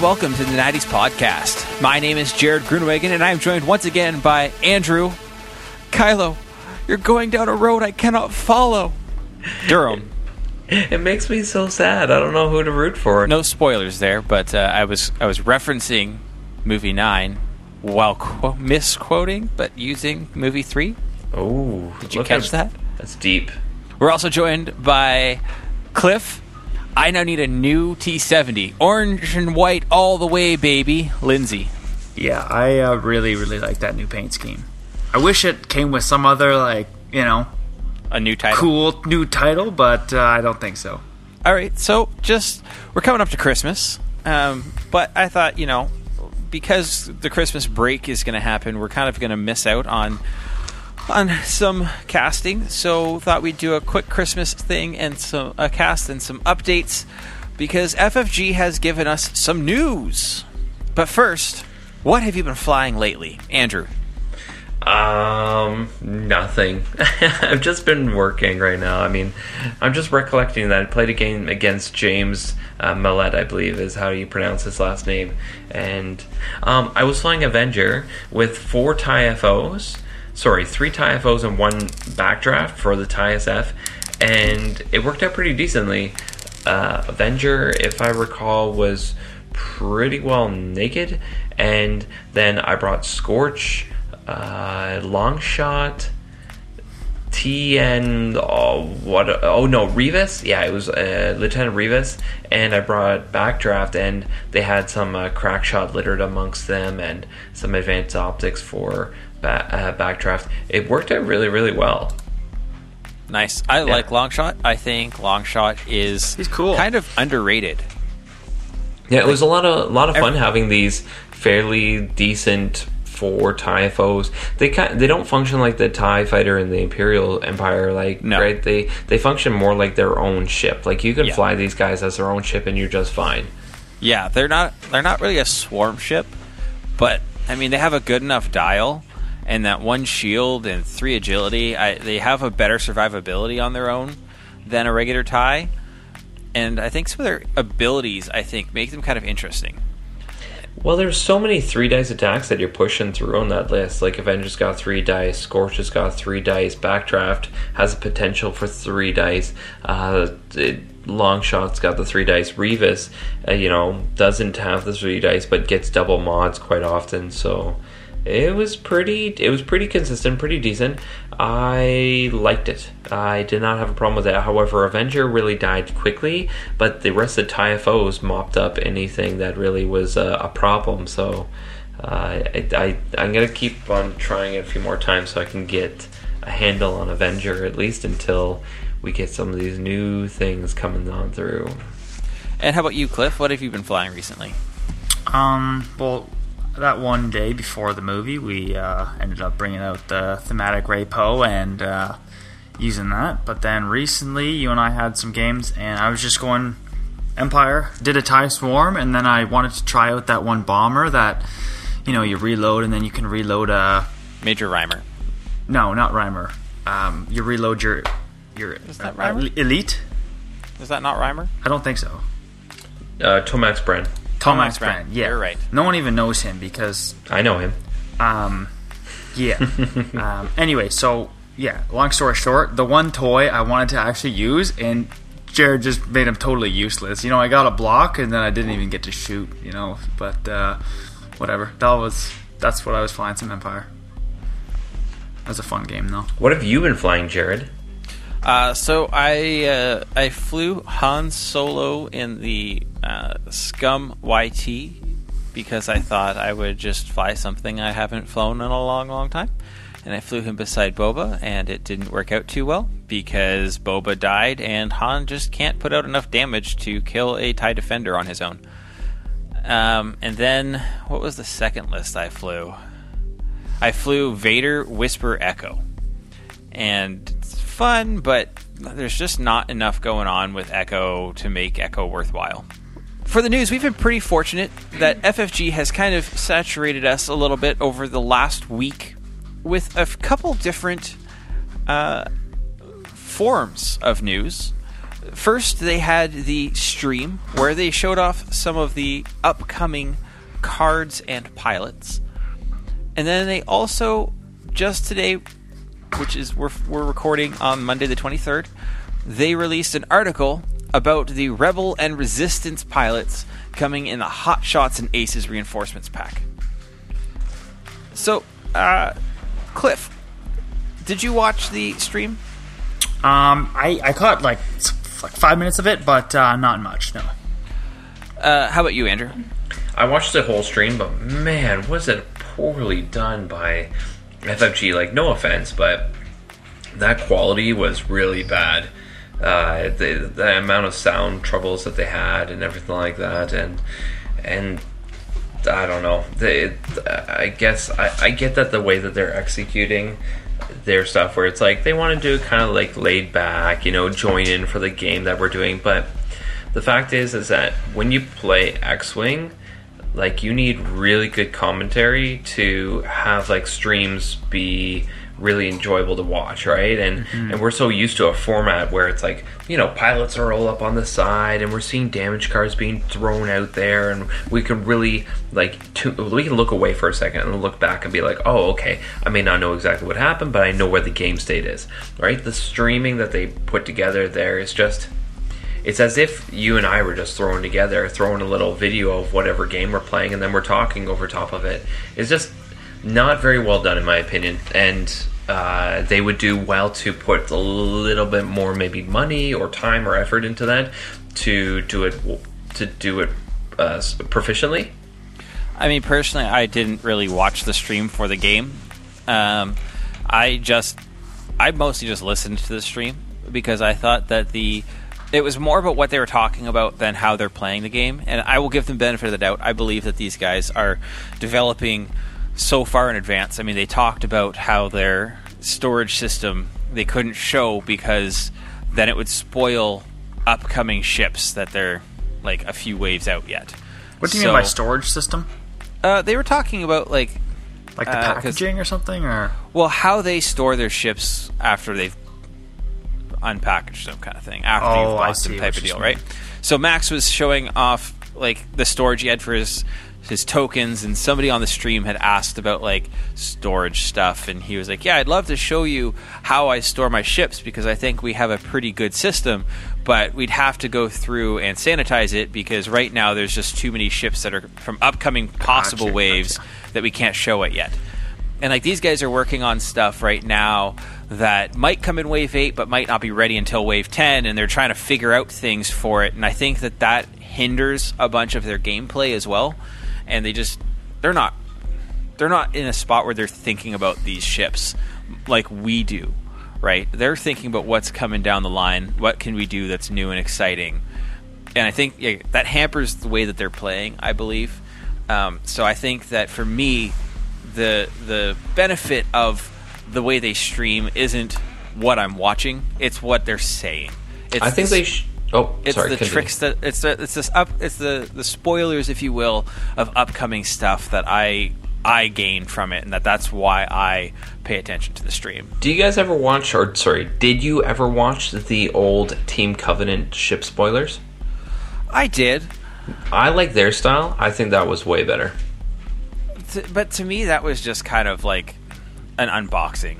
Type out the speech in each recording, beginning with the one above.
And welcome to the 90s podcast. My name is Jared Grunwagen and I am joined once again by Andrew. Kylo, you're going down a road I cannot follow. Durham. It makes me so sad. I don't know who to root for. No spoilers there, but uh, I was I was referencing movie 9 while qu- misquoting but using movie 3. Oh, Did you catch that? That's deep. We're also joined by Cliff. I now need a new T70. Orange and white all the way, baby. Lindsay. Yeah, I uh, really, really like that new paint scheme. I wish it came with some other, like, you know, A new title. cool new title, but uh, I don't think so. All right, so just we're coming up to Christmas, um, but I thought you know because the Christmas break is going to happen, we're kind of going to miss out on on some casting. So thought we'd do a quick Christmas thing and some a cast and some updates because FFG has given us some news. But first, what have you been flying lately, Andrew? Um, nothing. I've just been working right now. I mean, I'm just recollecting that I played a game against James uh, I believe is how you pronounce his last name, and um, I was flying Avenger with four TIE FOs. Sorry, three TIE FOs and one backdraft for the TIE SF, and it worked out pretty decently. Uh, Avenger, if I recall, was pretty well naked, and then I brought Scorch, uh, long shot, TN. Oh, what? Oh no, Rivas. Yeah, it was uh, Lieutenant Rivas, and I brought Backdraft, and they had some uh, crack shot littered amongst them, and some advanced optics for ba- uh, Backdraft. It worked out really, really well. Nice. I like Longshot. I think Longshot is He's cool. kind of underrated. Yeah, it was a lot of a lot of fun having these fairly decent four TIE foes. They kind they don't function like the TIE fighter in the Imperial Empire, like No. right. They they function more like their own ship. Like you can Yeah. fly these guys as their own ship, and you're just fine. Yeah, they're not they're not really a swarm ship, but I mean they have a good enough dial and that one shield and three agility. I, they have a better survivability on their own than a regular tie, and I think some of their abilities I think make them kind of interesting. Well, there's so many three dice attacks that you're pushing through on that list. Like Avengers got three dice, Scorch has got three dice, Backdraft has a potential for three dice. Uh, Longshot's got the three dice. Rivas, uh, you know, doesn't have the three dice, but gets double mods quite often. So it was pretty. It was pretty consistent, pretty decent. I liked it. I did not have a problem with it. However, Avenger really died quickly, but the rest of the TIFOs mopped up anything that really was a, a problem. So uh, I, I, I'm gonna keep on trying it a few more times so I can get a handle on Avenger at least until we get some of these new things coming on through. And how about you, Cliff? What have you been flying recently? Um, well, that one day before the movie, we uh, ended up bringing out the thematic repo and uh, using that. But then recently, you and I had some games, and I was just going Empire, did a TIE Swarm, and then I wanted to try out that one bomber that, you know, you reload and then you can reload a. Major Rhymer. No, not Rhymer. Um, you reload your. your Is that uh, Rhymer? Elite? Is that not Rhymer? I don't think so. Uh, Tomax Bren, Tomax. Bren. Yeah, You're right. No one even knows him because I know him. Um, yeah. um, anyway, so yeah. Long story short, the one toy I wanted to actually use, and Jared just made him totally useless. You know, I got a block, and then I didn't even get to shoot. You know, but uh, whatever. That was that's what I was flying some Empire. That was a fun game though. What have you been flying, Jared? Uh, so I uh, I flew Han Solo in the uh, Scum YT because I thought I would just fly something I haven't flown in a long, long time, and I flew him beside Boba, and it didn't work out too well because Boba died, and Han just can't put out enough damage to kill a Tie Defender on his own. Um, and then what was the second list I flew? I flew Vader, Whisper, Echo and fun, but there's just not enough going on with Echo to make Echo worthwhile. For the news, we've been pretty fortunate that FFG has kind of saturated us a little bit over the last week with a couple different uh, forms of news. first they had the stream where they showed off some of the upcoming cards and pilots, and then they also just today, which is we're we're recording on Monday the twenty third, they released an article about the Rebel and Resistance pilots coming in the Hot Shots and Aces reinforcements pack. So, uh, Cliff, did you watch the stream? Um, I, I caught like like five minutes of it, but uh, not much. No. Uh, how about you, Andrew? I watched the whole stream, but man, was it poorly done by FFG. Like, no offense, but that quality was really bad. Uh, the, the amount of sound troubles that they had and everything like that, and and I don't know. They, I guess I, I get that the way that they're executing their stuff, where it's like they want to do kind of like laid back, you know, join in for the game that we're doing. But the fact is, is that when you play X-wing, like you need really good commentary to have like streams be really enjoyable to watch, right? And mm-hmm. and we're so used to a format where it's like you know pilots are all up on the side, and we're seeing damage cars being thrown out there, and we can really like to, we can look away for a second and look back and be like, oh, okay, I may not know exactly what happened, but I know where the game state is, right? The streaming that they put together there is just it's as if you and I were just thrown together, throwing a little video of whatever game we're playing, and then we're talking over top of it. It's just not very well done, in my opinion. And uh, they would do well to put a little bit more, maybe money or time or effort into that to do it to do it uh, proficiently. I mean, personally, I didn't really watch the stream for the game. Um, I just, I mostly just listened to the stream because I thought that the, it was more about what they were talking about than how they're playing the game. And I will give them benefit of the doubt. I believe that these guys are developing so far in advance. I mean, they talked about how their storage system they couldn't show because then it would spoil upcoming ships that they're like a few waves out yet. What do you mean by storage system? Uh, they were talking about like Like the Uh, packaging or something, or well how they store their ships after they've unpackaged them kind of thing after Oh, you've lost them type of deal mean. right so max was showing off like the storage he had for his his tokens and somebody on the stream had asked about like storage stuff and he was like yeah i'd love to show you how i store my ships because i think we have a pretty good system but we'd have to go through and sanitize it because right now there's just too many ships that are from upcoming possible Gotcha, waves gotcha. that we can't show it yet and like these guys are working on stuff right now that might come in wave 8 but might not be ready until wave 10 and they're trying to figure out things for it and i think that that hinders a bunch of their gameplay as well and they just they're not they're not in a spot where they're thinking about these ships like we do right they're thinking about what's coming down the line what can we do that's new and exciting and I think yeah, that hampers the way that they're playing. I believe. Um, so I think that for me, the the benefit of the way they stream isn't what I'm watching; it's what they're saying. It's I think the they. Sh- oh, it's sorry. the continue. tricks that it's the it's this up it's the the spoilers, if you will, of upcoming stuff that I I gain from it, and that that's why I pay attention to the stream. Do you guys ever watch, or sorry, did you ever watch the old Team Covenant ship spoilers? I did, I like their style. I think that was way better. But to me that was just kind of like an unboxing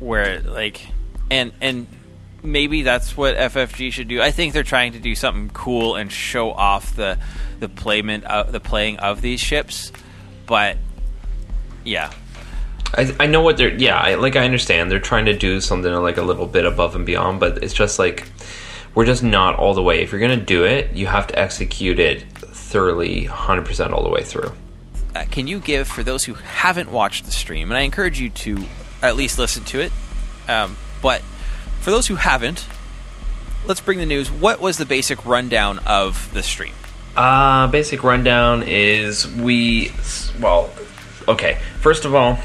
where like and and maybe that's what FFG should do. I think they're trying to do something cool and show off the the playment of the playing of these ships, but yeah. I, I know what they're yeah I, like I understand they're trying to do something like a little bit above and beyond but it's just like we're just not all the way if you're gonna do it you have to execute it thoroughly 100% all the way through Uh, can you give for those who haven't watched the stream and I encourage you to at least listen to it. Um, but for those who haven't, let's bring the news. What was the basic rundown of the stream? uh basic rundown is we well okay first of all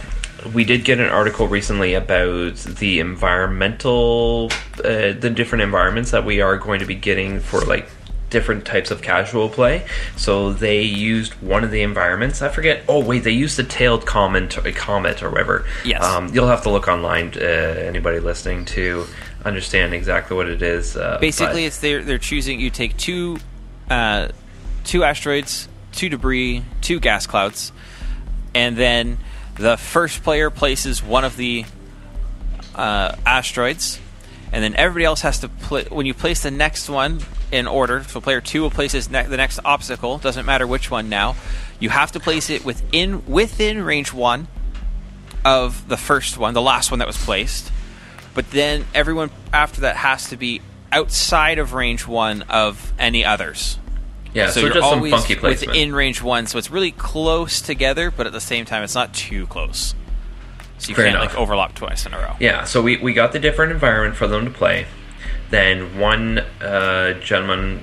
we did get an article recently about the environmental uh, the different environments that we are going to be getting for like different types of casual play. So they used one of the environments. I forget. Oh wait, they used the tailed comet, a comet or whatever. Yes. Um, you'll have to look online. Uh, anybody listening to understand exactly what it is. Uh, Basically, but- it's they're they're choosing. You take two, uh, two asteroids, two debris, two gas clouds, and then the first player places one of the uh, asteroids, and then everybody else has to play. When you place the next one in order, so player two will place his ne- the next obstacle. Doesn't matter which one now. You have to place it within within range one of the first one, the last one that was placed. But then everyone after that has to be outside of range one of any others. yeah. So, you're just some always funky placement. within range one, so it's really close together, but at the same time, it's not too close. So you Fair can't enough. like overlap twice in a row. Yeah, so we, we got the different environment for them to play. Then one uh, gentleman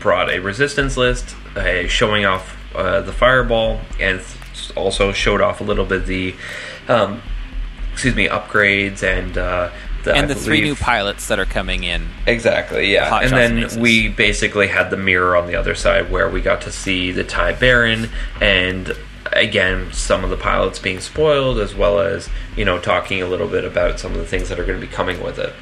brought a resistance list, uh, showing off uh, the fireball, and also showed off a little bit the, um, excuse me, upgrades and uh, the, and I the three new pilots that are coming in. Exactly, yeah. Hot and then and we basically had the mirror on the other side where we got to see the TIE Baron and again some of the pilots being spoiled as well as, you know, talking a little bit about some of the things that are going to be coming with it.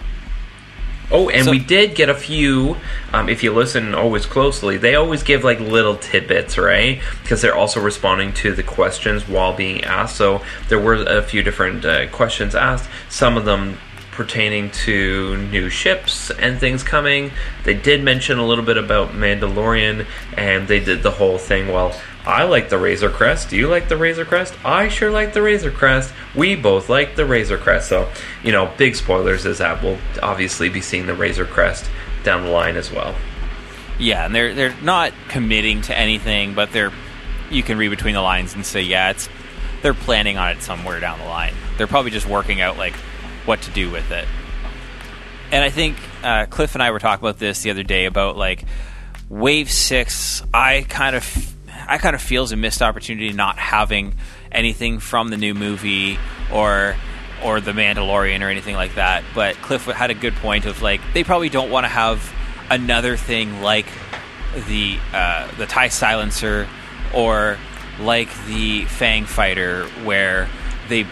Oh, and So- we did get a few. Um, if you listen always closely, they always give like little tidbits, right? Because they're also responding to the questions while being asked. So there were a few different uh, questions asked. Some of them pertaining to new ships and things coming. They did mention a little bit about Mandalorian, and they did the whole thing. Well, I like the Razor Crest. Do you like the Razor Crest? I sure like the Razor Crest. We both like the Razor Crest. So, you know, big spoilers is that we'll obviously be seeing the Razor Crest down the line as well. Yeah, and they're they're not committing to anything, but they're you can read between the lines and say, yeah, it's they're planning on it somewhere down the line. They're probably just working out like what to do with it. And I think uh, Cliff and I were talking about this the other day about like Wave Six. I kind of I kind of feel is a missed opportunity not having anything from the new movie or or the Mandalorian or anything like that. But Cliff had a good point of like they probably don't want to have another thing like the uh, the Tie Silencer or like the Fang Fighter where they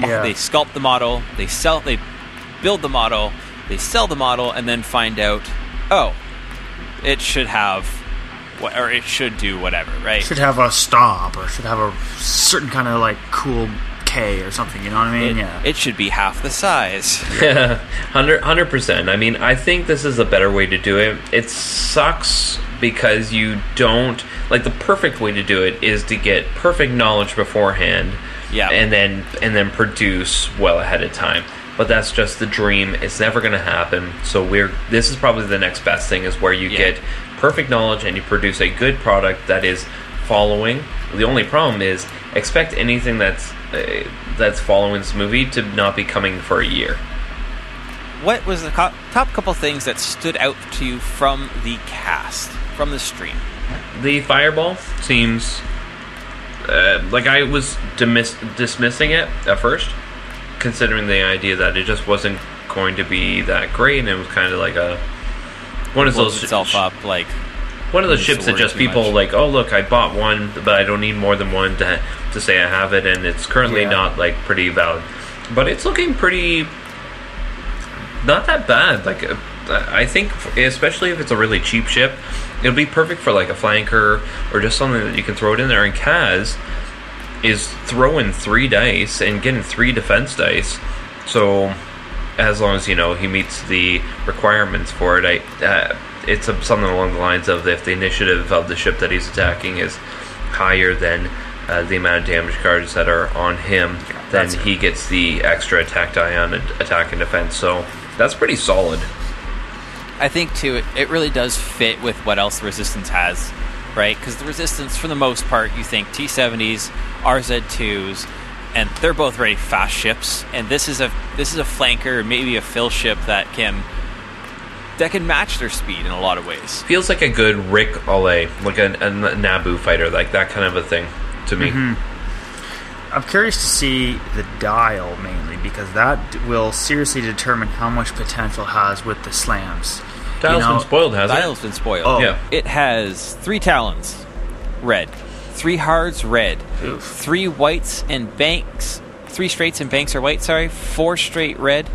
Yeah. they sculpt the model, they sell they build the model, they sell the model, and then find out, oh, it should have, or it should do whatever, right? Should have a stop or should have a certain kind of like cool K or something. You know what I mean? It, yeah. it should be half the size. Yeah, Hundred percent. I mean, I think this is a better way to do it. It sucks because you don't like the perfect way to do it is to get perfect knowledge beforehand, Yeah. and then and then produce well ahead of time. But that's just the dream. It's never going to happen. So we're this is probably the next best thing is where you Yeah. get perfect knowledge and you produce a good product that is following. The only problem is expect anything that's uh, that's following this movie to not be coming for a year. what was the co- top couple things that stood out to you from the cast, from the stream? The fireball seems uh, like I was dismiss- dismissing it at first, considering the idea that it just wasn't going to be that great, and it was kind of like a one of Blows those itself up like one of those ships that just people much. like, oh look, I bought one, but I don't need more than one to to say I have it, and it's currently Yeah. not like pretty valid, but it's looking pretty not that bad. Like uh, I think, especially if it's a really cheap ship, it'll be perfect for like a flanker or just something that you can throw it in there. And Kaz is throwing three dice and getting three defense dice, so as long as you know he meets the requirements for it, I uh, it's a, something along the lines of if the initiative of the ship that he's attacking is higher than uh, the amount of damage cards that are on him, then That's- he gets the extra attack die on attack and defense. So that's pretty solid. I think too, it, it really does fit with what else the Resistance has, right? Because the Resistance, for the most part, you think T70s, RZ2s, and they're both very fast ships. And this is a this is a flanker, maybe a fill ship that can that can match their speed in a lot of ways. Feels like a good Ric Olié, like a, a Naboo fighter, like that kind of a thing to me. Mm-hmm. I'm curious to see the dial mainly because that will seriously determine how much potential has with the slams. Dial's know, been spoiled, hasn't Dial's been spoiled. Oh. Yeah. It has three talons, red, three hards, red, Oof. three whites and banks, three straights and banks are white. Sorry, four straight red,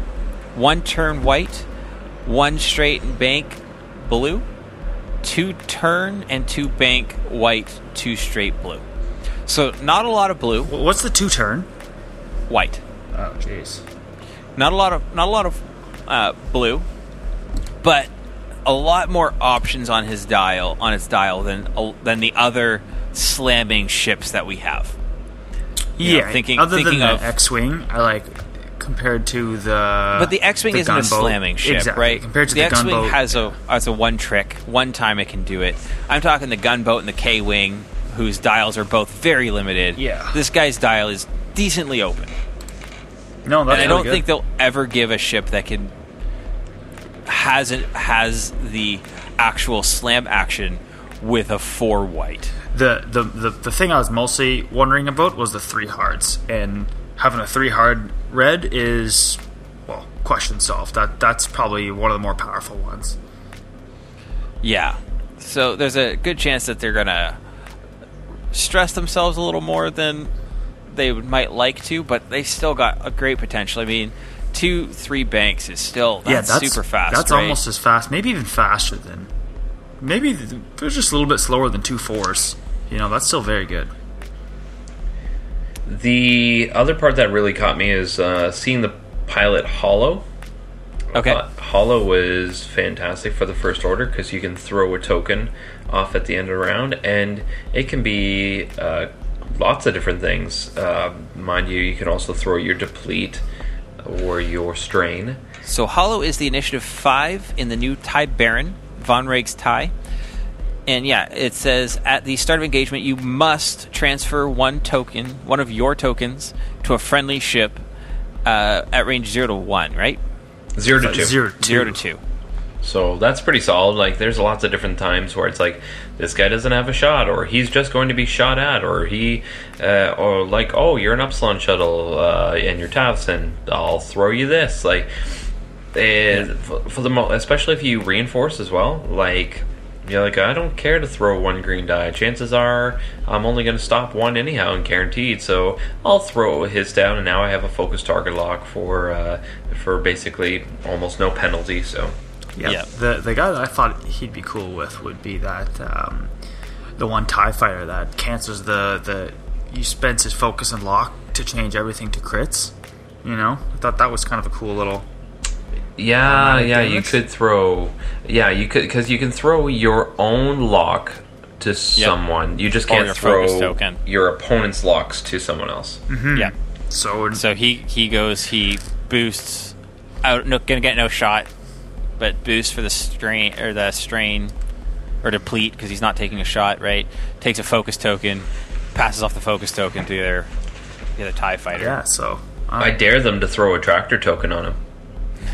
one turn white, one straight and bank blue, two turn and two bank white, two straight blue. So not a lot of blue, What's the two turn? white. Oh, jeez. Not a lot of not a lot of uh, blue, but a lot more options on his dial on its dial than than the other slamming ships that we have. You know, Yeah, thinking- other thinking than of- the X-wing, I like compared to the. But the X-wing the isn't a slamming ship, exactly. right? Compared to the, the, X-wing gunboat, has a has a one trick, one time it can do it. I'm talking the gunboat and the K-wing, whose dials are both very limited. Yeah. this guy's dial is decently open, no, that's and I don't think they'll ever give a ship that can has it has the actual slam action with a four white. the, the the the thing I was mostly wondering about was the three hards, and having a three hard red is well question solved. That that's probably one of the more powerful ones. Yeah. So there's a good chance that they're gonna stress themselves a little more than they might like to, but they still got a great potential. I mean, two, three banks is still that's, yeah, that's super fast. That's right? almost as fast, maybe even faster than. Maybe th- they're just a little bit slower than two fours. You know, that's still very good. The other part that really caught me is uh, seeing the pilot Holo. okay. Uh, Holo was fantastic for the first order because you can throw a token off at the end of the round, and it can be uh, lots of different things. Uh, mind you, you can also throw your deplete or your strain. So Holo is the initiative five in the new tie Baron, Vonreg's tie. And yeah, it says at the start of engagement, you must transfer one token, one of your tokens, to a friendly ship uh, at range zero to one, right? Zero to two. Zero, two. Zero to two. So that's pretty solid. Like, there's lots of different times where it's like, this guy doesn't have a shot, or he's just going to be shot at, or he, uh, or like, oh, you're an Upsilon shuttle, uh, and you're Tavs, and I'll throw you this. Like, eh, for, for the mo- especially if you reinforce as well, like. You're like, I don't care to throw one green die. Chances are I'm only going to stop one anyhow and guaranteed. So I'll throw his down, and now I have a focus target lock for uh, for basically almost no penalty. So Yeah. Yeah. The the guy that I thought he'd be cool with would be that um, the one Tie Fighter that cancels the the you spends his focus and lock to change everything to crits. You know, I thought that was kind of a cool little. Yeah, Automatic yeah, you could throw. Yeah, you could because you can throw your own lock to someone. You just can't your throw token. your opponent's locks to someone else. Mm-hmm. Yeah. So, So he he goes he boosts out no gonna get no shot, but boosts for the strain or the strain or deplete because he's not taking a shot. Right, takes a focus token, passes off the focus token to the other the other Tie fighter. yeah. So I uh, dare them to throw a tractor token on him.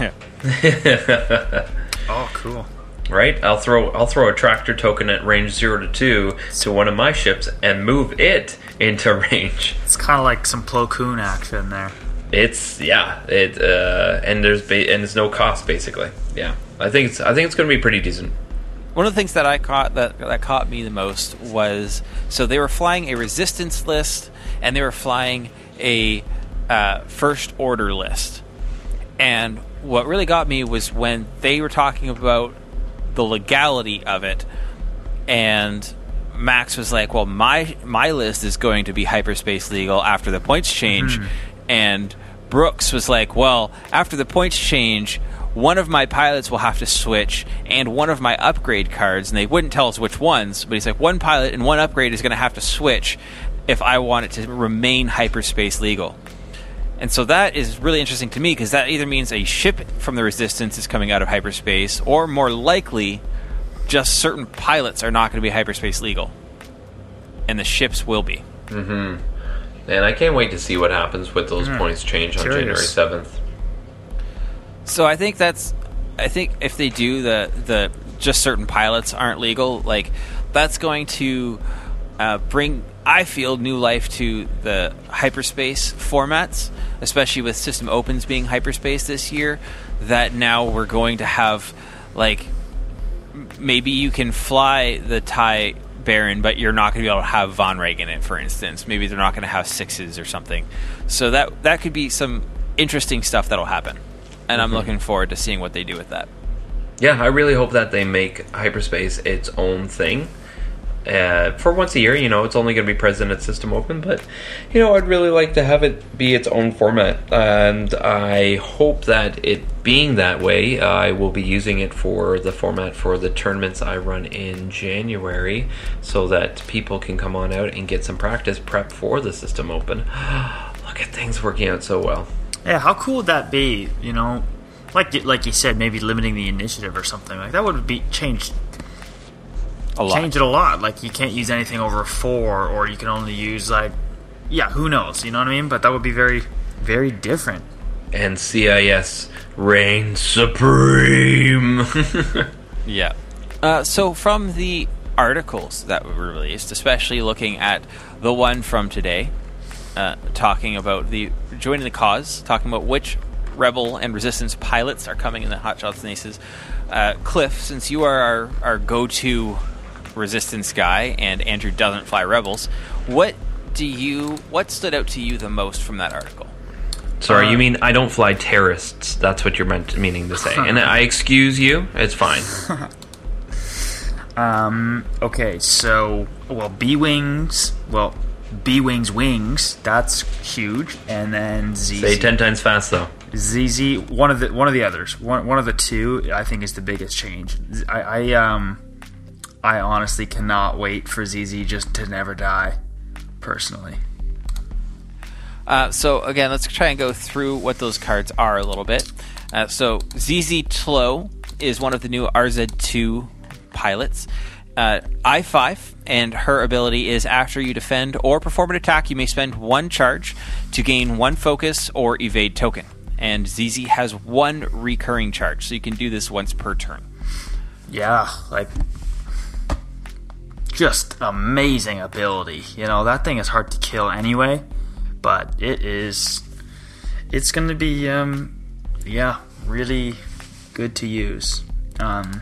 oh, cool. Right? I'll throw I'll throw a tractor token at range zero to two to one of my ships and move it into range. It's kind of like some Plo Koon action there. It's yeah, it uh, and there's ba- and it's no cost basically. Yeah, I think it's I think it's going to be pretty decent. One of the things that I caught that that caught me the most was so they were flying a resistance list and they were flying a uh, first order list. And what really got me was when they were talking about the legality of it, and Max was like, "Well, my my list is going to be hyperspace legal after the points change," mm-hmm. and Brooks was like, "Well, after the points change." One of my pilots will have to switch, and one of my upgrade cards, and they wouldn't tell us which ones, but he's like, one pilot and one upgrade is going to have to switch if I want it to remain hyperspace legal. And so that is really interesting to me because that either means a ship from the Resistance is coming out of hyperspace, or more likely, just certain pilots are not going to be hyperspace legal, and the ships will be. Mm-hmm. And I can't wait to see what happens with those points change on Curious. January seventh. So I think that's, I think if they do the the just certain pilots aren't legal, like that's going to uh, bring, I feel, new life to the hyperspace formats, especially with System Opens being hyperspace this year. That now we're going to have like maybe you can fly the tie Baron, but you're not going to be able to have Vonreg in it, for instance. Maybe they're not going to have sixes or something. So that that could be some interesting stuff that'll happen, and I'm mm-hmm. looking forward to seeing what they do with that. Yeah, I really hope that they make hyperspace its own thing. Uh, for once a year, you know, it's only going to be present at System Open, but you know, I'd really like to have it be its own format, and I hope that it being that way, I will be using it for the format for the tournaments I run in January, so that people can come on out and get some practice prep for the System Open. Look at things working out so well. Yeah, how cool would that be? You know, like like you said, maybe limiting the initiative or something like that would be changed A lot. change it a lot. Like you can't use anything over four, or you can only use like, yeah, who knows? You know what I mean? But that would be very, very different. And CIS reigns supreme. Yeah. Uh, so from the articles that were released, especially looking at the one from today, uh, talking about the joining the cause, talking about which rebel and resistance pilots are coming in the Hotshots and Aces. Uh, Cliff, since you are our, our go-to resistance guy, and Andrew doesn't fly rebels, what do you? What stood out to you the most from that article? Sorry, Uh, you mean I don't fly terrorists? That's what you're meant meaning to say. And I excuse you. It's fine. Um. Okay. So, well, B wings. Well, B wings wings. That's huge. And then Z. Say ten times fast though. Zizi. One of the one of the others. One one of the two. I think is the biggest change. I, I um. I honestly cannot wait for Zizi just to never die. Personally. Uh, so again, let's try and go through what those cards are a little bit. Uh, so Zizi Tlo is one of the new RZ2 pilots. Uh, I5, and her ability is after you defend or perform an attack, you may spend one charge to gain one focus or evade token. And Zizi has one recurring charge, so you can do this once per turn. Yeah, like just amazing ability. You know, that thing is hard to kill anyway, but it is it's going to be um yeah, really good to use. Um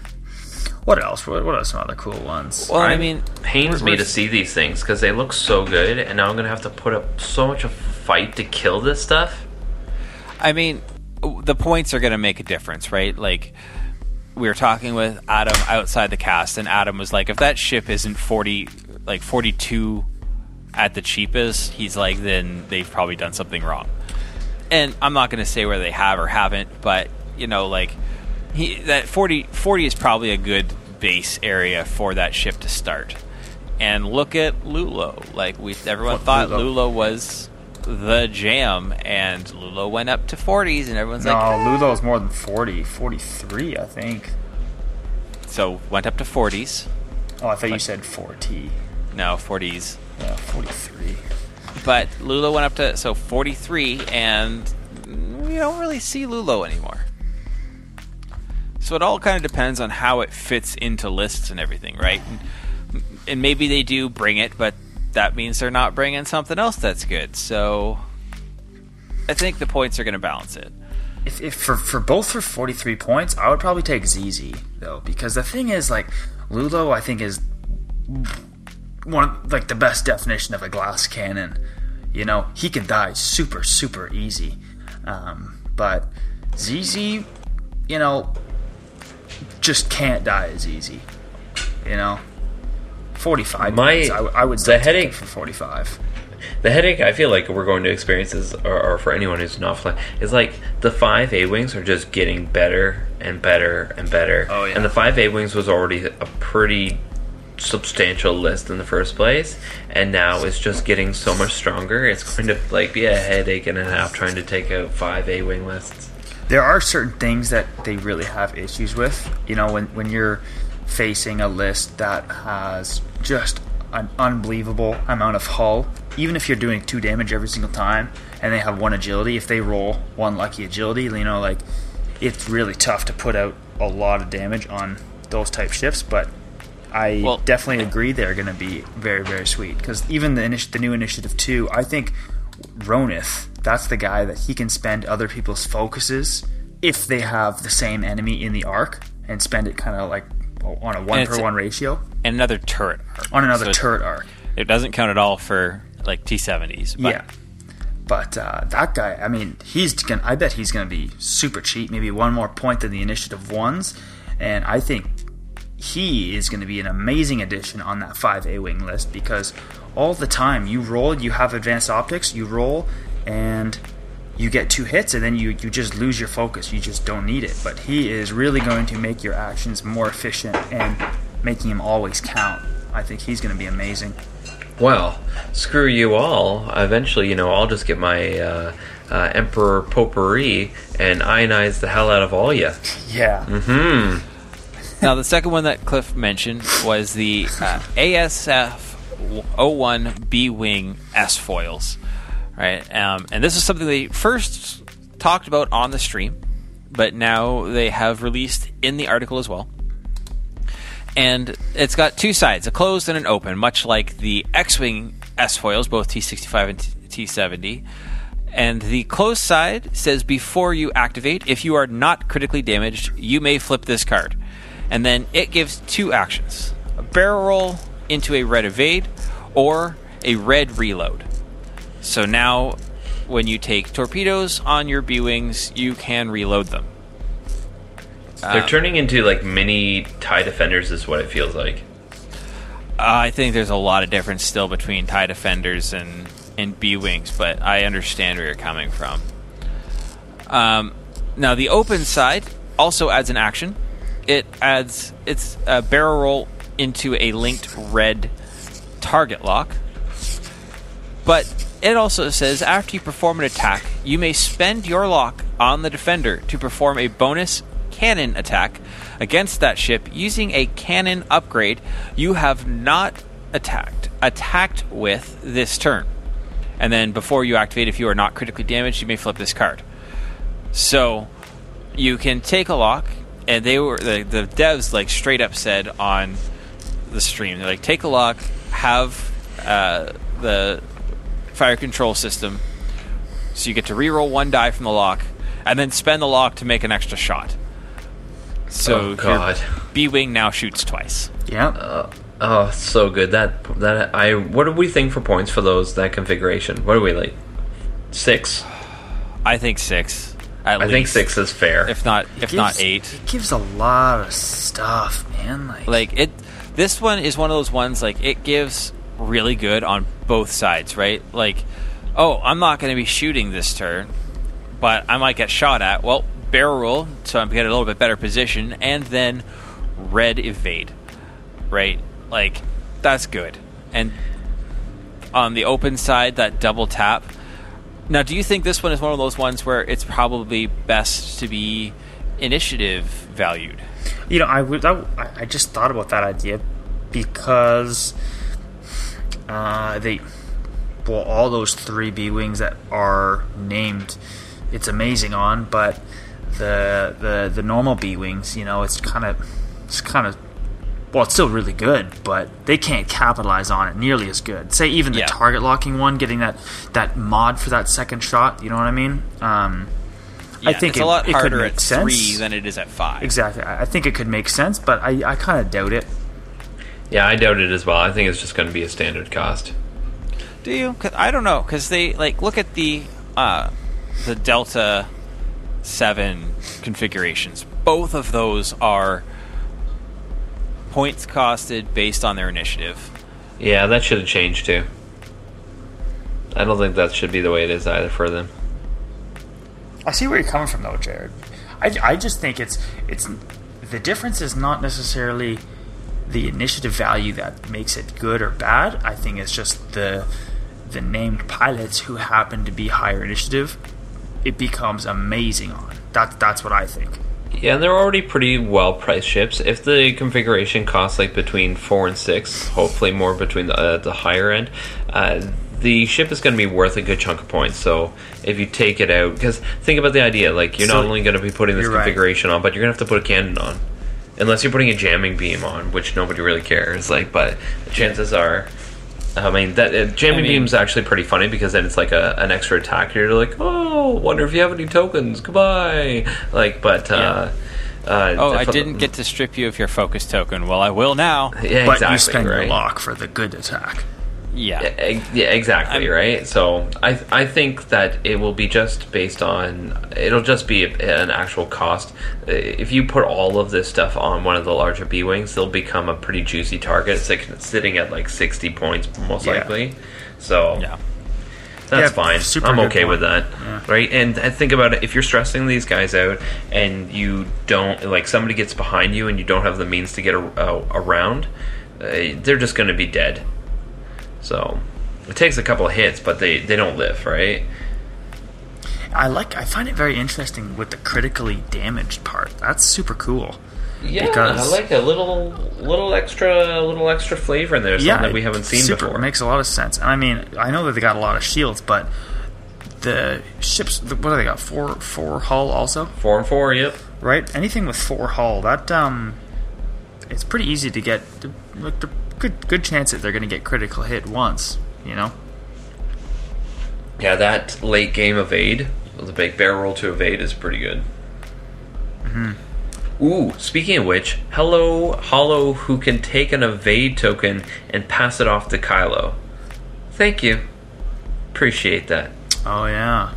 what else? What, what are some other cool ones? Well, I I'm- mean, pains me we're- to see these things because they look so good, and now I'm gonna have to put up so much of a fight to kill this stuff. I mean, the points are going to make a difference, right? Like, we were talking with Adam outside the cast, and Adam was like, if that ship isn't 40, like 42 at the cheapest, he's like, then they've probably done something wrong. And I'm not going to say where they have or haven't, but, you know, like, he, that 40, 40 is probably a good base area for that ship to start. And look at Lulo. Like, we everyone Fuck thought Lulo. Lulo was the jam, and Lulo went up to 40s, and everyone's like, no, like, Lulo's more than 40, 43, I think. so went up to 40s. Oh, I thought you said 40. No, 40s. Yeah, 43. But Lulo went up to so 43, and we don't really see Lulo anymore. So it all kind of depends on how it fits into lists and everything, right? And, and maybe they do bring it, but that means they're not bringing something else that's good. So I think the points are going to balance it. if, if for for both for 43 points, I would probably take Zizi though because the thing is like Lulo I think is one of, like the best definition of a glass cannon. You know, he can die super super easy. Um, but Zizi, you know, just can't die as easy. You know, 45 My- points, I, I would the headache- for 45. The headache I feel like we're going to experience is, or, or for anyone who's not flying, is like the five A wings are just getting better and better and better. Oh, yeah. And the five A wings was already a pretty substantial list in the first place, and now it's just getting so much stronger. It's going to like be a headache and a half trying to take out five A wing lists. there are certain things that they really have issues with. You know, when when you're facing a list that has just an unbelievable amount of hull, even if you're doing two damage every single time, and they have one agility, if they roll one lucky agility, you know, like it's really tough to put out a lot of damage on those type ships. But I Well- definitely agree they're going to be very very sweet because even the initi- the new initiative two, I think Ronith, that's the guy that he can spend other people's focuses if they have the same enemy in the arc and spend it kind of like on a one per one ratio and another turret arc. on another So turret arc. It doesn't count at all for like T70s. But yeah. But uh, that guy, I mean, he's gonna. I bet he's gonna be super cheap. Maybe one more point than the initiative ones, and I think he is going to be an amazing addition on that five A wing list because all the time you roll, you have advanced optics, you roll, and you get two hits, and then you you just lose your focus. You just don't need it. But he is really going to make your actions more efficient and making him always count. I think he's going to be amazing. Well, screw you all. Eventually, you know, I'll just get my uh, uh, Emperor Potpourri and ionize the hell out of all you. Yeah. Mm hmm. now the second one that Cliff mentioned was the uh, ASF 01 B Wing S foils, right? Um, and this is something they first talked about on the stream, but now they have released in the article as well. And it's got two sides, a closed and an open, much like the X-wing S foils, both T65 and T- T70. And the closed side says before you activate, if you are not critically damaged, you may flip this card. And then it gives two actions a barrel roll into a red evade or a red reload. So now, when you take torpedoes on your B Wings, you can reload them. They're turning into like mini tie defenders, is what it feels like. I think there's a lot of difference still between TIE Defenders and, and B Wings, but I understand where you're coming from. Um, now, the open side also adds an action. It adds it's a barrel roll into a linked red target lock. But it also says after you perform an attack, you may spend your lock on the defender to perform a bonus cannon attack against that ship using a cannon upgrade you have not attacked attacked with this turn. And then before you activate, if you are not critically damaged, you may flip this card. So you can take a lock, and they were the, the devs like straight up said on the stream, they're like, take a lock, have uh, the fire control system, so you get to reroll one die from the lock, and then spend the lock to make an extra shot. So Oh, your God. B wing now shoots twice. Yeah. Uh, oh, so good. That that I. What do we think for points for those that configuration? What are we like? Six. I think six. At I think six is fair. if not if not eight. It gives a lot of stuff, man. Like, like it this one is one of those ones like it gives really good on both sides right? Like oh i'm not going to be shooting this turn but i might get shot at. Well barrel roll so i'm get a little bit better position and then red evade right? Like that's good. And on the open side that double tap. Now do you think this one is one of those ones where it's probably best to be initiative valued? You know, I would. I, I just thought about that idea because uh, they, well, all those three B wings that are named, it's amazing on, but the the the normal B wings, you know, it's kind of, it's kind of. Well, it's still really good, but they can't capitalize on it nearly as good. Say even the Yeah. target locking one, getting that that mod for that second shot. You know what I mean? Um, I think it's it, a lot harder at sense. three than it is at five. Exactly. I I think it could make sense, but I, I kind of doubt it. Yeah, I doubt it as well. I think it's just going to be a standard cost. Do you? 'Cause I don't know because they like look at the uh, the Delta Seven configurations. Both of those are points costed based on their initiative. Yeah, that should have changed too. I don't think that should be the way it is either for them. I see where you're coming from, though, Jared. I, I just think it's it's the difference is not necessarily the initiative value that makes it good or bad. I think it's just the the named pilots who happen to be higher initiative. It becomes amazing on. That that's what I think. Yeah, and they're already pretty well priced ships. If the configuration costs like between four and six, hopefully more between the, uh, the higher end, uh, the ship is going to be worth a good chunk of points. So if you take it out, because think about the idea, like you're So- not only going to be putting this You're right. configuration on, but you're going to have to put a cannon on, unless you're putting a jamming beam on, which nobody really cares. Like, but the chances are. I mean that uh, jamming I mean- beam's actually pretty funny because then it's like a, an extra attack. You're like, oh, wonder if you have any tokens. Goodbye. Like, but uh, Uh, Oh, I didn't get to strip you of your focus token. Well, I will now. Yeah, but you spend right? your lock for the good attack. Yeah. Yeah, exactly, I'm- right? So I I think that it will be just based on it'll just be an actual cost. If you put all of this stuff on one of the larger B wings, they'll become a pretty juicy target. Sitting at like sixty points most Yeah. likely. So Yeah. that's Yeah, fine. super I'm okay point. with that. Yeah. Right? And, and think about it if you're stressing these guys out and you don't, like, somebody gets behind you and you don't have the means to get a, a, around, uh, they're just going to be dead. So it takes a couple of hits, but they, they don't live, right? I like. I find it very interesting with the critically damaged part. That's super cool. Yeah, Because- I like a little little extra little extra flavor in there, something that we haven't seen super, before. It makes a lot of sense. And I mean, I know that they got a lot of shields, but the ships. What do they got? Four, four hull also, four and four, yep. right? Anything with four hull, that um, it's pretty easy to get. Like the good, good chance that they're going to get critical hit once. You know. Yeah, that late game evade, the big barrel roll to evade is pretty good. Mm-hmm. Ooh, speaking of which, hello, Holo, who can take an evade token and pass it off to Kylo. Thank you. Appreciate that. Oh yeah.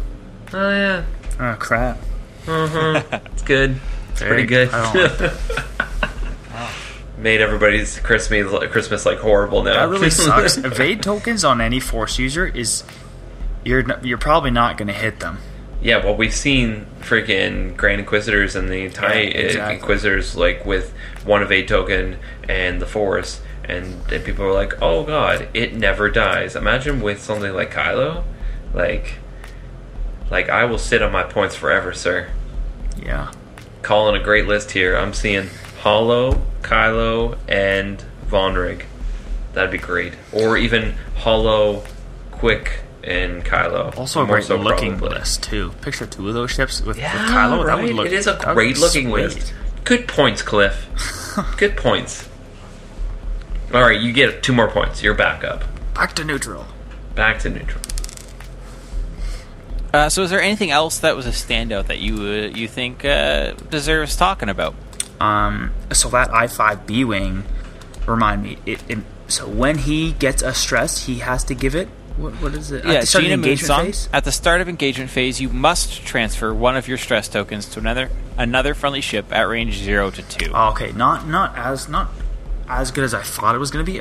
Oh, yeah. Oh crap. Mm-hmm. It's good. It's Very pretty good. I don't like Made everybody's Christmas, Christmas like horrible now. That really sucks. Evade tokens on any force user is you're you're probably not going to hit them. Yeah, well, we've seen freaking Grand Inquisitors and the TIE Yeah, uh, exactly. Inquisitors, like, with one evade token and the Force, and, and people are like, oh god, it never dies. Imagine with something like Kylo, like, like, I will sit on my points forever, sir. Yeah. Calling a great list here. I'm seeing Holo, Kylo, and Vonreg. That'd be great. Or even Holo, Quick, and Kylo. Also a More great so looking probably. list too. Picture two of those ships with, Yeah, with Kylo. That would look. it is a great looking sweet. list. Good points, Cliff. Good points. All right, you get two more points. You're back up. Back to neutral. Back to neutral. Uh, so, is there anything else that was a standout that you uh, you think uh, deserves talking about? Um. So that I five B wing, remind me. It, it. So when he gets a stress, he has to give it. What, what is it? Yeah, At the start of engagement Moonsong, phase. At the start of engagement phase, you must transfer one of your stress tokens to another another friendly ship at range zero to two. Oh, okay, not not as not as good as I thought it was going to be.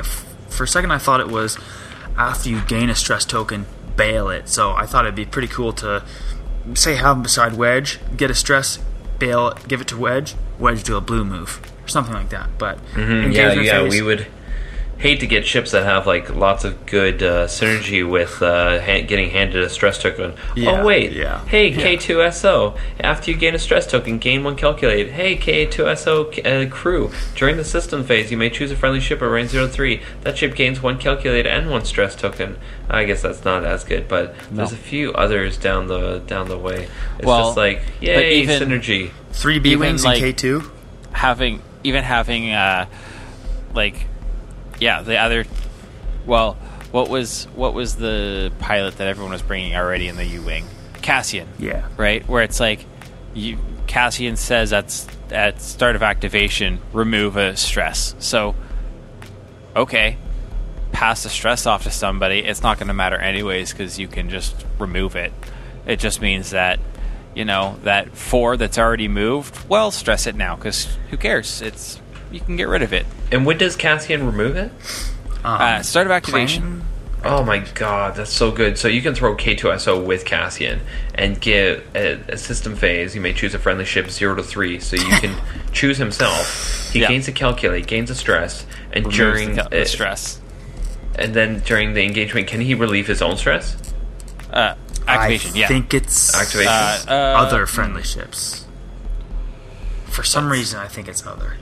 For a second, I thought it was after you gain a stress token, bail it. So I thought it'd be pretty cool to say have him beside Wedge, get a stress, bail it, give it to Wedge, Wedge do a blue move or something like that. But Mm, yeah, yeah. phase- We would hate to get ships that have like lots of good uh, synergy with uh, ha- getting handed a stress token. Yeah, oh wait, yeah. hey Yeah. K2SO. After you gain a stress token, gain one calculate. Hey K2SO uh, crew. During the system phase, you may choose a friendly ship at range 03. That ship gains one calculate and one stress token. I guess that's not as good, but there's a few others down the down the way. It's Well, just like yay even- synergy. Three B wings like- in K two. having even having uh like yeah the other well what was what was the pilot that everyone was bringing already in the U-wing Cassian. Yeah. right? Where it's like you Cassian says that's at start of activation remove a stress. So okay pass the stress off to somebody. It's not going to matter anyways because you can just remove it. It just means that you know that four that's already moved well stress it now because who cares it's you can get rid of it And when does Cassian remove it? Um, uh, start of activation planning- Oh my god, that's so good. So you can throw K2SO with Cassian and get a, a system phase. You may choose a friendly ship 0 to 3. So you can choose himself. He Yeah. gains a calculate, gains a stress, and removes during the, the uh, stress and then during the engagement, can he relieve his own stress? uh, activation I yeah think it's Activation. uh, uh, other friendly ships. For some reason, I think it's other.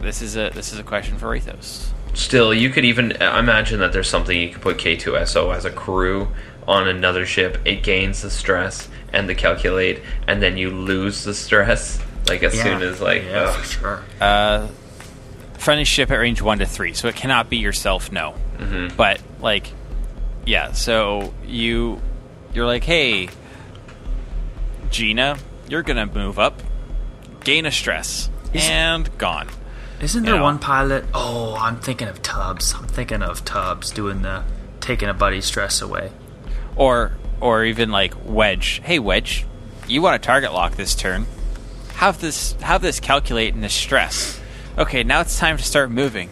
this is a this is a question for Rathos Still, you could even imagine that there's something you could put K2SO as a crew on another ship. It gains the stress and the calculate, and then you lose the stress. Like as Yeah. soon as like yeah, ugh. for sure. uh, friendly ship at range one to three, so it cannot be yourself. No, Mhm. but like, yeah. So you you're like, hey, Gina, you're gonna move up, gain a stress. Is- and gone. Isn't there Yeah. one pilot? Oh, I'm thinking of Tubbs. I'm thinking of Tubbs doing the taking a buddy's stress away. Or or even like Wedge. Hey Wedge, you want to target lock this turn. Have this have this calculate in the stress. Okay, now it's time to start moving.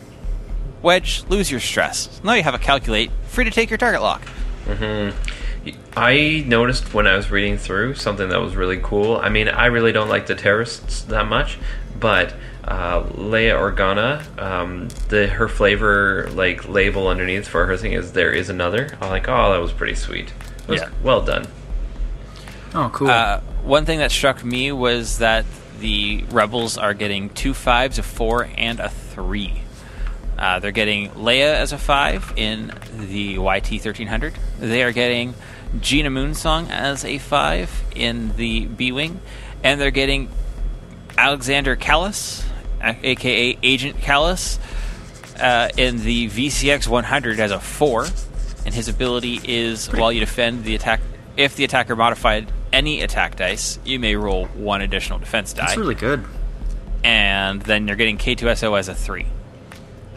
Wedge, lose your stress. Now you have a calculate, free to take your target lock. Mm-hmm. I noticed when I was reading through something that was really cool. I mean, I really don't like the terrorists that much, but uh, Leia Organa, um, the her flavor like label underneath for her thing is there is another. I'm like, oh, that was pretty sweet. It was Yeah. well done. Oh, cool. Uh, one thing that struck me was that the rebels are getting two fives, a four, and a three. Uh, they're getting Leia as a five in the YT thirteen hundred. They are getting Gina Moonsong as a five in the B wing, and they're getting Alexander Kallus, aka Agent Kallus, uh, in the VCX 100 as a four, and his ability is while you defend the attack, if the attacker modified any attack dice, you may roll one additional defense die, That's really good. and then you're getting K2SO as a three.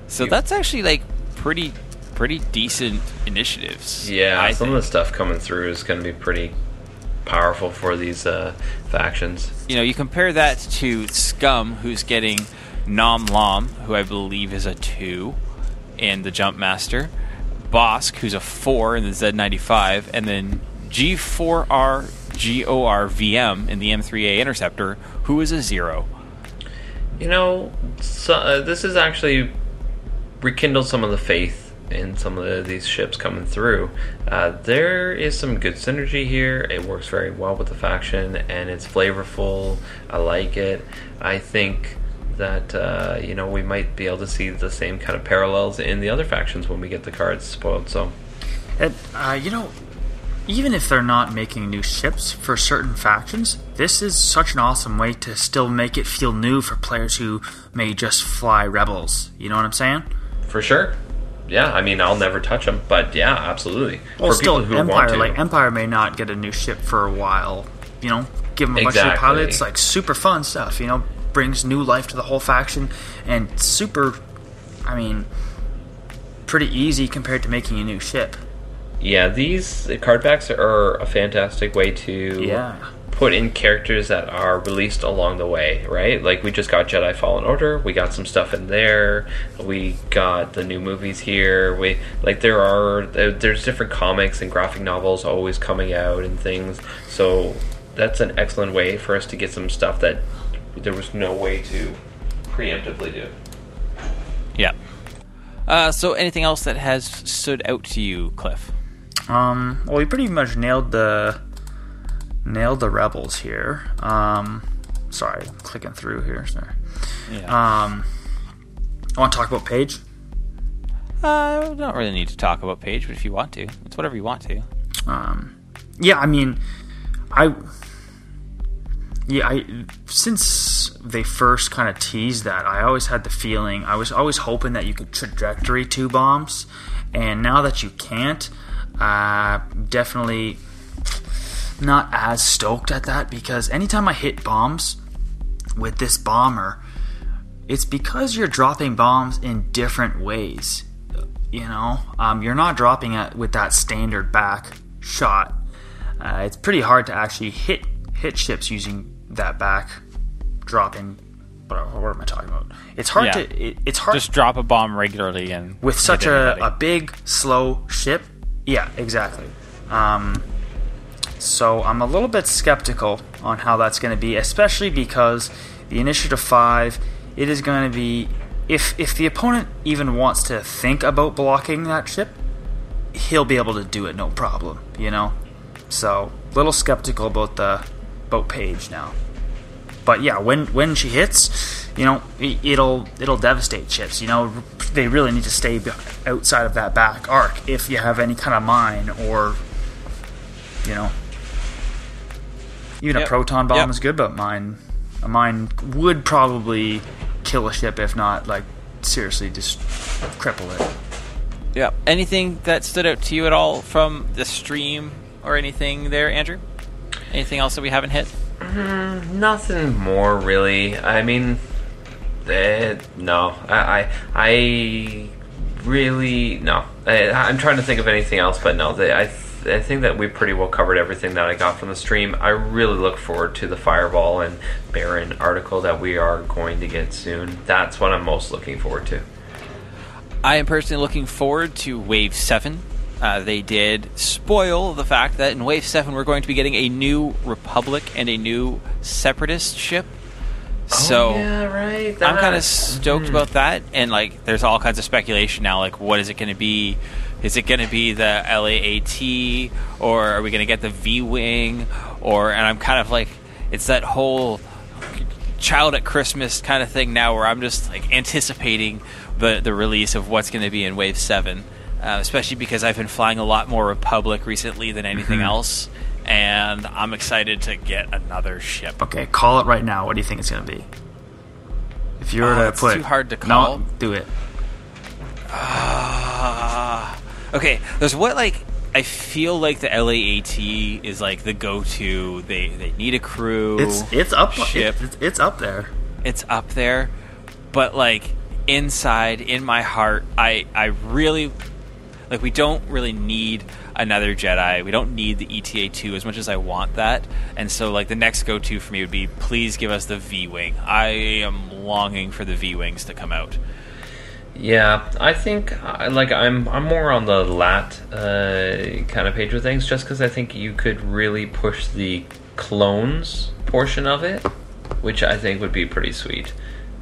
So that's actually like pretty, pretty decent initiatives. Yeah, I some think. of the stuff coming through is going to be pretty powerful for these uh, factions. you know, you compare that to Scum, who's getting Nom Lom, who I believe is a two in the Jump Master, Bosk, who's a four in the Z95, and then G4R GOR VM in the M3A Interceptor, who is a zero. You know, so, uh, this has actually rekindled some of the faith in some of the, these ships coming through. Uh, there is some good synergy here. It works very well with the faction, and it's flavorful. I like it. I think that uh, you know we might be able to see the same kind of parallels in the other factions when we get the cards spoiled. So And, uh, you know, even if they're not making new ships for certain factions, this is such an awesome way to still make it feel new for players who may just fly rebels. You know what I'm saying? for sure. Yeah, I mean, I'll never touch them, but yeah, absolutely. Well, for still, people who Empire want to, like Empire may not get a new ship for a while. You know, give them a bunch of pilots, like super fun stuff. You know, brings new life to the whole faction, and super. I mean, pretty easy compared to making a new ship. Yeah, these card packs are a fantastic way to Yeah. Put in characters that are released along the way, right? Like we just got Jedi Fallen Order, we got some stuff in there, we got the new movies here. We like there are there's different comics and graphic novels always coming out and things. So that's an excellent way for us to get some stuff that there was no way to preemptively do. Yeah. Uh, so, anything else that has stood out to you, Cliff? Um, well, we pretty much nailed the nailed the rebels here. Um, sorry, I'm clicking through here. Sorry. Yeah. Um, I want to talk about Paige. Uh, we don't really need to talk about Paige, but if you want to, it's whatever you want to. Um, yeah, I mean, I yeah, I since they first kind of teased that, I always had the feeling I was always hoping that you could trajectory two bombs, and now that you can't, uh, definitely not as stoked at that because anytime I hit bombs with this bomber, it's because you're dropping bombs in different ways. You know, um, you're not dropping it with that standard back shot. Uh, it's pretty hard to actually hit hit ships using that back dropping. What, what am I talking about? It's hard Yeah. to. It, it's hard Just drop a bomb regularly and with such a, a big slow ship yeah exactly um, so i'm a little bit skeptical on how that's going to be especially because the initiative 5 it is going to be if if the opponent even wants to think about blocking that ship he'll be able to do it no problem you know? So little skeptical about the boat Paige now. But yeah, when when she hits, you know, it'll it'll devastate ships. You know, they really need to stay outside of that back arc if you have any kind of mine or, you know, even a proton bomb Yep. is good, but mine a mine would probably kill a ship if not like seriously just cripple it. Yeah. Anything that stood out to you at all from the stream or anything there, Andrew? Anything else that we haven't hit? Nothing more really. I mean, Eh, no, I, I, I really no. I, I'm trying to think of anything else, but no. They, I, I think that we pretty well covered everything that I got from the stream. I really look forward to the Fireball and Baron article that we are going to get soon. That's what I'm most looking forward to. I am personally looking forward to Wave 7. Uh, they did spoil the fact that in Wave 7 we're going to be getting a new Republic and a new Separatist ship. So oh, yeah, right. I'm kind of stoked mm-hmm. about that, and like, there's all kinds of speculation now. Like, what is it going to be? Is it going to be the LAAT, or are we going to get the V wing? Or and I'm kind of like, it's that whole child at Christmas kind of thing now, where I'm just like anticipating the the release of what's going to be in Wave Seven, uh, especially because I've been flying a lot more Republic recently than anything mm-hmm. else, and I'm excited to get another ship. Okay, call it right now. What do you think it's going to be? If you were uh, to put, too hard to call. No, do it. Uh, okay, there's what like I feel like the LAAT is like the go-to. They they need a crew. It's it's up ship. It's, it's up there. It's up there, but like inside in my heart, I I really like we don't really need another Jedi. We don't need the ETA two as much as I want that. And so like the next go to for me would be please give us the V wing. I am longing for the V wings to come out. Yeah, I think like I'm I'm more on the lat uh, kind of page of things, just because I think you could really push the clones portion of it, which I think would be pretty sweet.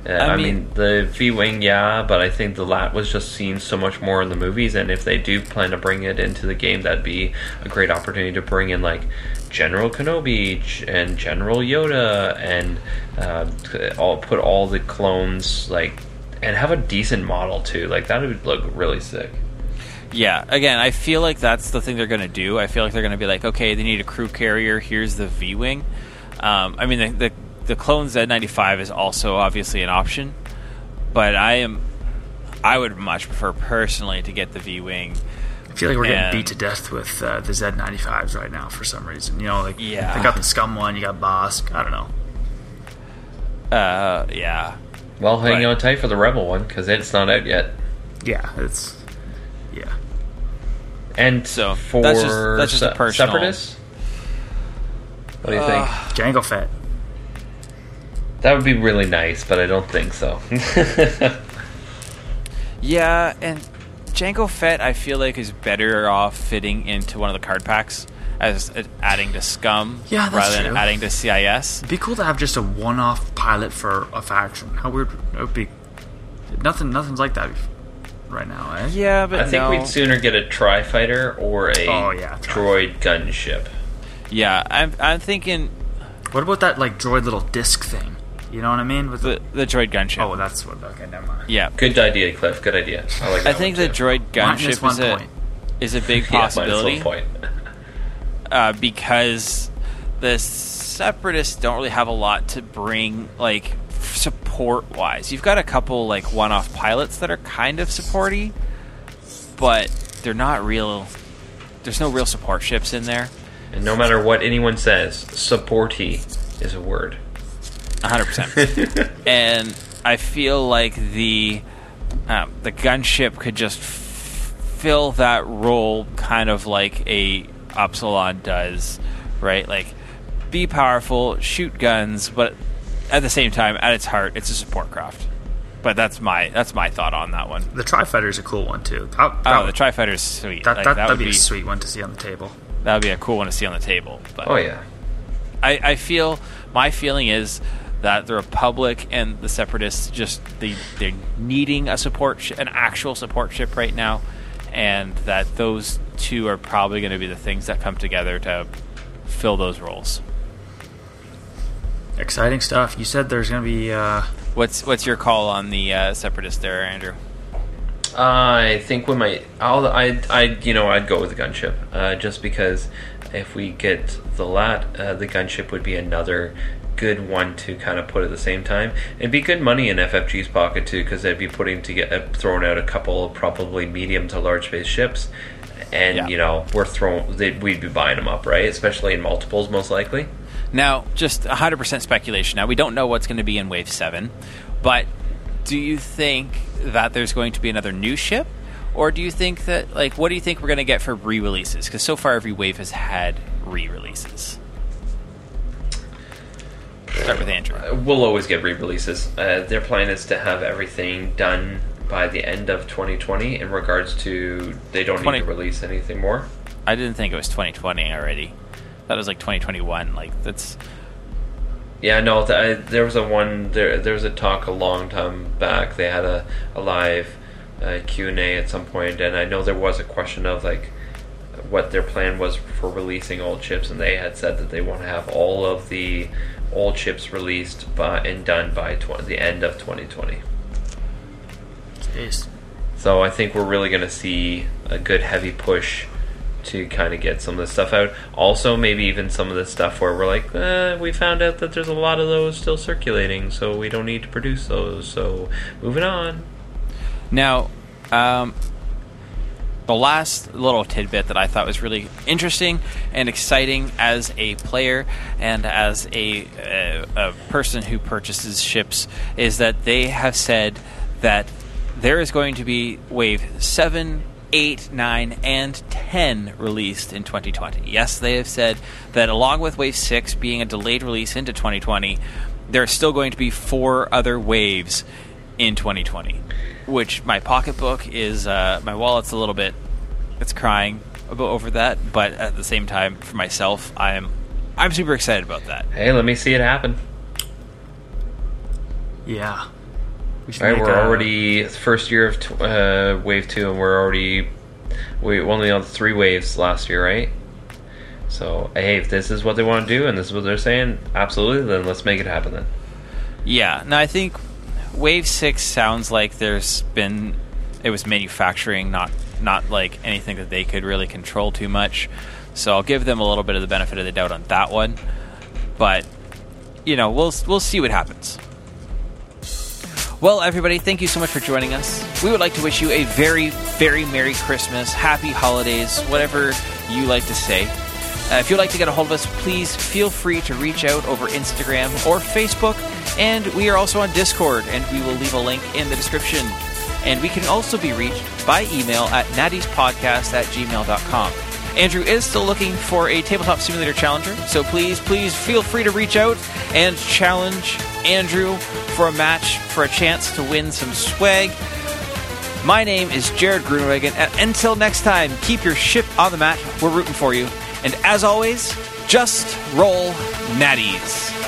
Uh, I, mean, I, mean, the V Wing, yeah, but I think the Lat was just seen so much more in the movies, and if they do plan to bring it into the game, that'd be a great opportunity to bring in like General Kenobi and General Yoda, and uh, all put all the clones like, and have a decent model too. Like that would look really sick. Yeah, again, I feel like that's the thing they're going to do. I feel like they're going to be like, okay, they need a crew carrier. Here's the V Wing. Um, I mean, the, the the clone Z95 is also obviously an option, but I am I would much prefer personally to get the V wing. I feel like we're getting beat to death with uh, the Z95s right now for some reason. You know, like yeah. they got the Scum one, you got Bosk. I don't know. Uh, yeah. Well, hang but, on tight for the Rebel one because it's not out yet. Yeah, it's yeah. And so for that's just, that's just a personal. Separatists. What do you uh, think? Jango Fett. That would be really nice, but I don't think so. yeah, and Jango Fett, I feel like is better off fitting into one of the card packs as adding to Scum yeah, rather than true. adding to CIS. It'd be cool to have just a one-off pilot for a faction. How weird it would be. Nothing, nothing's like that right now, eh? Yeah, but I think no. we'd sooner get a tri fighter or a oh, yeah, droid gunship. Yeah, I'm, I'm thinking. What about that like droid little disc thing? You know what I mean? With the, the droid gunship. Oh, that's what. Okay, never mind. Yeah. Good idea, Cliff. Good idea. I like. I think the droid gunship is a is a big possibility. yeah, point. Uh, because the separatists don't really have a lot to bring, like support wise. You've got a couple like one off pilots that are kind of supporty, but they're not real. There's no real support ships in there. And no matter what anyone says, supporty is a word hundred percent. And I feel like the um, the gunship could just f- fill that role, kind of like a Upsilon does, right? Like be powerful, shoot guns, but at the same time, at its heart, it's a support craft. But that's my that's my thought on that one. The Tri Fighter is a cool one too. That, that oh, the Tri Fighter is sweet. That, like, that, would be, be, a sweet one to see on the table. That would be a cool one to see on the table. But oh yeah, I, I feel my feeling is that the Republic and the Separatists just they they're needing a support sh- an actual support ship right now, and that those two are probably going to be the things that come together to fill those roles. Exciting stuff. You said there's going to be. Uh... What's what's your call on the uh, Separatist there, Andrew? I think we might. I'll. I. I. You know. I'd go with the gunship, uh, just because if we get the lat, uh, the gunship would be another good one to kind of put at the same time. It'd be good money in FFG's pocket too, because they'd be putting to get uh, throwing out a couple probably medium to large space ships, and yeah. you know we're throwing we'd be buying them up, right? Especially in multiples, most likely. Now, just 100% speculation. Now, we don't know what's going to be in Wave 7, but do you think that there's going to be another new ship? Or do you think that, like, what do you think we're going to get for re releases? Because so far, every wave has had re releases. Start with Andrew. We'll always get re-releases. Uh, their plan is to have everything done by the end of 2020. In regards to, they don't 20 need to release anything more. I didn't think it was 2020 already. That was like 2021. Like, that's. Yeah, no. Th- I, there was a one. There, there was a talk a long time back. They had a, a live uh, Q and A at some point, and I know there was a question of like what their plan was for releasing old chips, and they had said that they want to have all of the old chips released by and done by tw- the end of 2020. Jeez. So I think we're really going to see a good heavy push to kind of get some of this stuff out. Also, maybe even some of the stuff where we're like, eh, we found out that there's a lot of those still circulating, so we don't need to produce those. So moving on. Now, um, the last little tidbit that I thought was really interesting and exciting as a player and as a, a, a person who purchases ships is that they have said that there is going to be Wave 7, 8, 9, and 10 released in 2020. Yes, they have said that along with Wave 6 being a delayed release into 2020, there are still going to be four other waves in 2020 which my pocketbook is uh, my wallet's a little bit it's crying about over that but at the same time for myself i am i'm super excited about that Hey, let me see it happen. Yeah. We should All right, we're a- already first year of tw- uh, wave two, and we're already we only on three waves last year, right? So hey, if this is what they want to do and this is what they're saying, absolutely, then let's make it happen. Then yeah now i think wave 6 sounds like there's been it was manufacturing not not like anything that they could really control too much so i'll give them a little bit of the benefit of the doubt on that one but you know we'll we'll see what happens Well, everybody, thank you so much for joining us. We would like to wish you a very, very Merry Christmas, Happy Holidays, whatever you like to say. Uh, if you'd like to get a hold of us, please feel free to reach out over Instagram or Facebook. And we are also on Discord, and we will leave a link in the description. And we can also be reached by email at nattiespodcast at gmail.com. Andrew is still looking for a tabletop simulator challenger, so please, please feel free to reach out and challenge Andrew for a match for a chance to win some swag. My name is Jared Grunwagen, and until next time, keep your ship on the mat. We're rooting for you. And as always, just roll natties.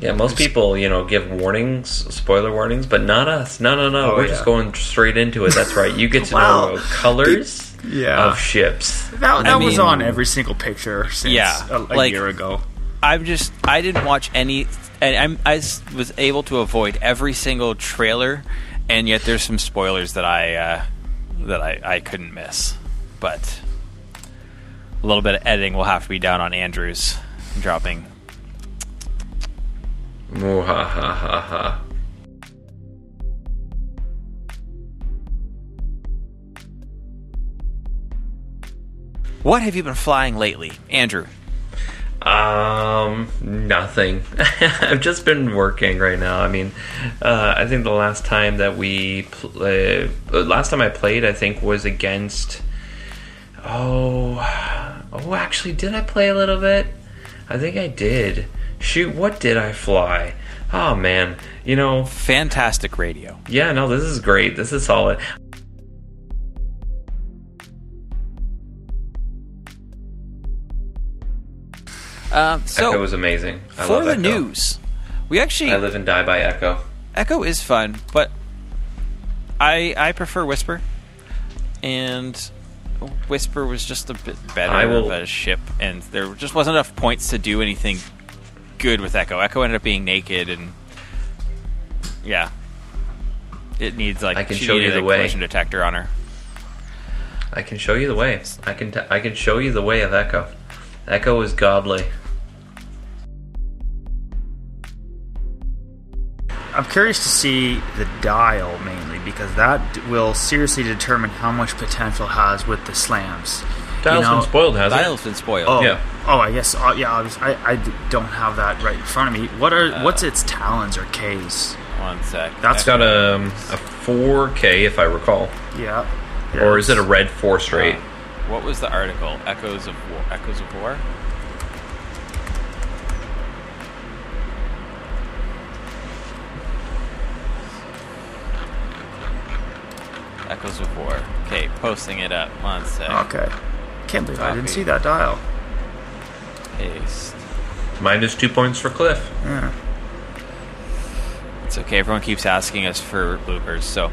Yeah, most people you know give warnings, spoiler warnings, but not us. No, no, no. Oh, We're yeah. just going straight into it. That's right. You get to Wow. know colors Yeah. of ships. That, that was mean- on every single picture since Yeah, a, a like- year ago. I'm just I didn't watch any and I'm I s- was able to avoid every single trailer and yet there's some spoilers that I uh, that I, I couldn't miss. But a little bit of editing will have to be down on Andrew's dropping Muhahaha. What have you been flying lately, Andrew? Um, nothing. I've just been working right now. I mean, uh, I think the last time that we, pl- uh, last time I played, I think was against. Oh, oh, actually, did I play a little bit? I think I did. Shoot, what did I fly? Oh man, you know, Fantastic radio. yeah, no, this is great. This is solid. Um, so Echo was amazing. I for the Echo. news, we actually I live and die by Echo. Echo is fun, but I I prefer Whisper, and Whisper was just a bit better I will- of a ship, and there just wasn't enough points to do anything good with Echo. Echo ended up being naked, and yeah, it needs like I can she show you the a way. collision detector on her. I can show you the way. I can t- I can show you the way of Echo. Echo is godly. I'm curious to see the dial mainly because that will seriously determine how much potential it has with the slams. Dial's You know- been spoiled, hasn't Dial's been spoiled. Oh, Yeah. Oh, I guess. Uh, yeah, obviously, I, I d- don't have that right in front of me. What are Uh, what's its talons or K's? One sec. That's it? It's got a, um, a 4K, if I recall. Yeah. Or is it a red 4 straight? Uh, what was the article? Echoes of War. Echoes of War. Echoes of War. Okay, posting it up. One sec. Okay. Can't believe I didn't see that dial. Paste. Minus two points for Cliff. Yeah. It's okay. Everyone keeps asking us for bloopers, so